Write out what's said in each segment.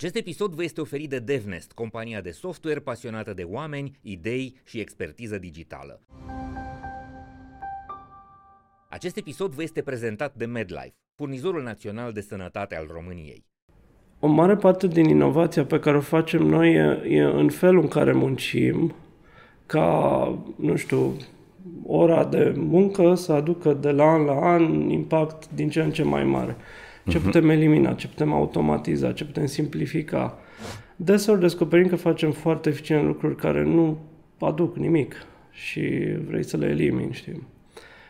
Acest episod vă este oferit de DevNest, compania de software pasionată de oameni, idei și expertiză digitală. Acest episod vă este prezentat de MedLife, furnizorul național de sănătate al României. O mare parte din inovația pe care o facem noi e, e în felul în care muncim, ca, nu știu, ora de muncă să aducă de la an la an impact din ce în ce mai mare. Ce uh-huh. putem elimina, ce putem automatiza, ce putem simplifica. Deseori descoperim că facem foarte eficient lucruri care nu aduc nimic și vrei să le elimini, știi?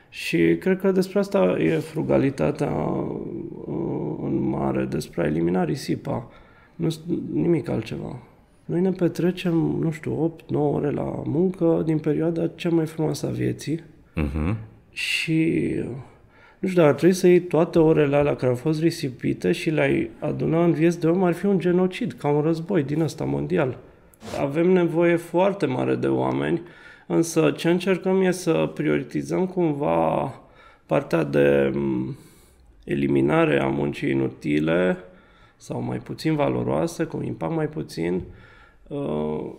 Și cred că despre asta e frugalitatea uh, în mare, despre a elimina risipa. Nu nimic altceva. Noi ne petrecem, nu știu, 8-9 ore la muncă din perioada cea mai frumoasă a vieții uh-huh. și nu știu, dar ar trebui să iei toate orele alea care au fost risipite și le-ai aduna în vieți de om, ar fi un genocid, ca un război din ăsta mondial. Avem nevoie foarte mare de oameni, însă ce încercăm e să prioritizăm cumva partea de eliminare a muncii inutile sau mai puțin valoroase, cu un impact mai puțin, uh,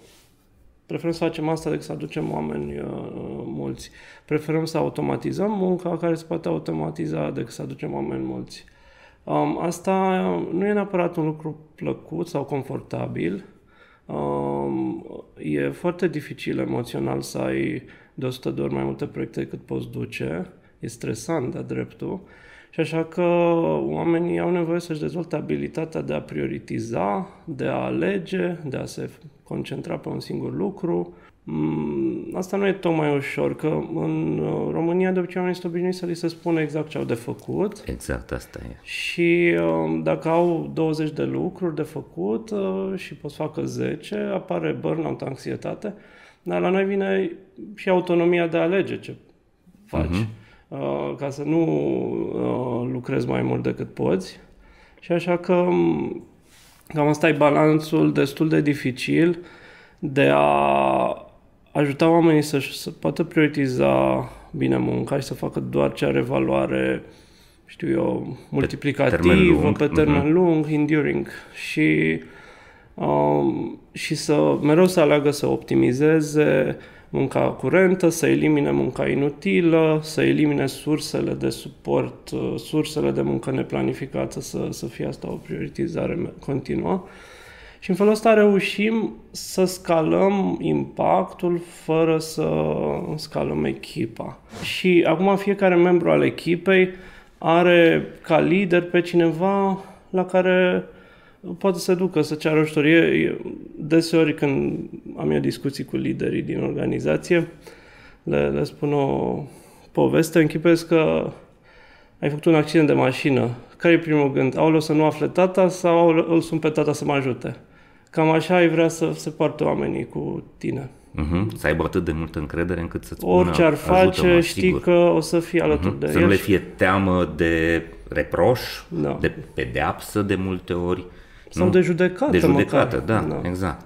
Preferăm să facem asta decât să aducem oameni uh, mulți. Preferăm să automatizăm munca care se poate automatiza decât să aducem oameni mulți. Um, asta nu e neapărat un lucru plăcut sau confortabil. Um, e foarte dificil emoțional să ai de 100 de ori mai multe proiecte decât poți duce. E stresant de dreptul. Și așa că oamenii au nevoie să-și dezvolte abilitatea de a prioritiza, de a alege, de a se concentra pe un singur lucru. Mm, asta nu e tocmai ușor, că în uh, România de obicei oamenii sunt obișnuiți să li se spună exact ce au de făcut. Exact, asta e. Și um, dacă au 20 de lucruri de făcut uh, și pot să facă 10, apare burnout, anxietate, dar la noi vine și autonomia de a alege ce faci. Uh-huh. Ca să nu lucrezi mai mult decât poți. Și așa că um, Cam asta e balanțul destul de dificil de a ajuta oamenii să, să poată prioritiza bine munca și să facă doar ce are valoare, știu eu, multiplicativă, pe termen lung, pe termen uh-huh. lung enduring și, um, și să mereu să aleagă să optimizeze munca curentă, să elimine munca inutilă, să elimine sursele de suport, uh, sursele de muncă neplanificată, să, să fie asta o prioritizare continuă. Și în felul ăsta reușim să scalăm impactul fără să scalăm echipa. Și acum fiecare membru al echipei are ca lider pe cineva la care poate să ducă să ceară ajutor. E, deseori când am eu discuții cu liderii din organizație, le, le spun o poveste, închipesc că ai făcut un accident de mașină. Care e primul gând? Aoleu să nu afle tata sau îl sun pe tata să mă ajute? Cam așa ai vrea să se poartă oamenii cu tine. Uh-huh. Să aibă atât de multă încredere încât să-ți Orice spună, ar face, știi sigur. că o să fie alături uh-huh. de Să el. nu le fie teamă de reproș, da. de pedeapsă de multe ori. Sau nu? de judecată De judecată, măcar. da, da, exact.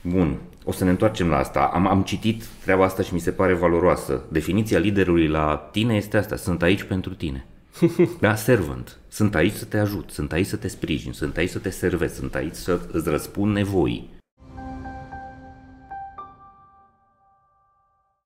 Bun, o să ne întoarcem la asta. Am, am citit treaba asta și mi se pare valoroasă. Definiția liderului la tine este asta, sunt aici pentru tine. da, servant. Sunt aici să te ajut, sunt aici să te sprijin, sunt aici să te servesc, sunt aici să îți răspund nevoii.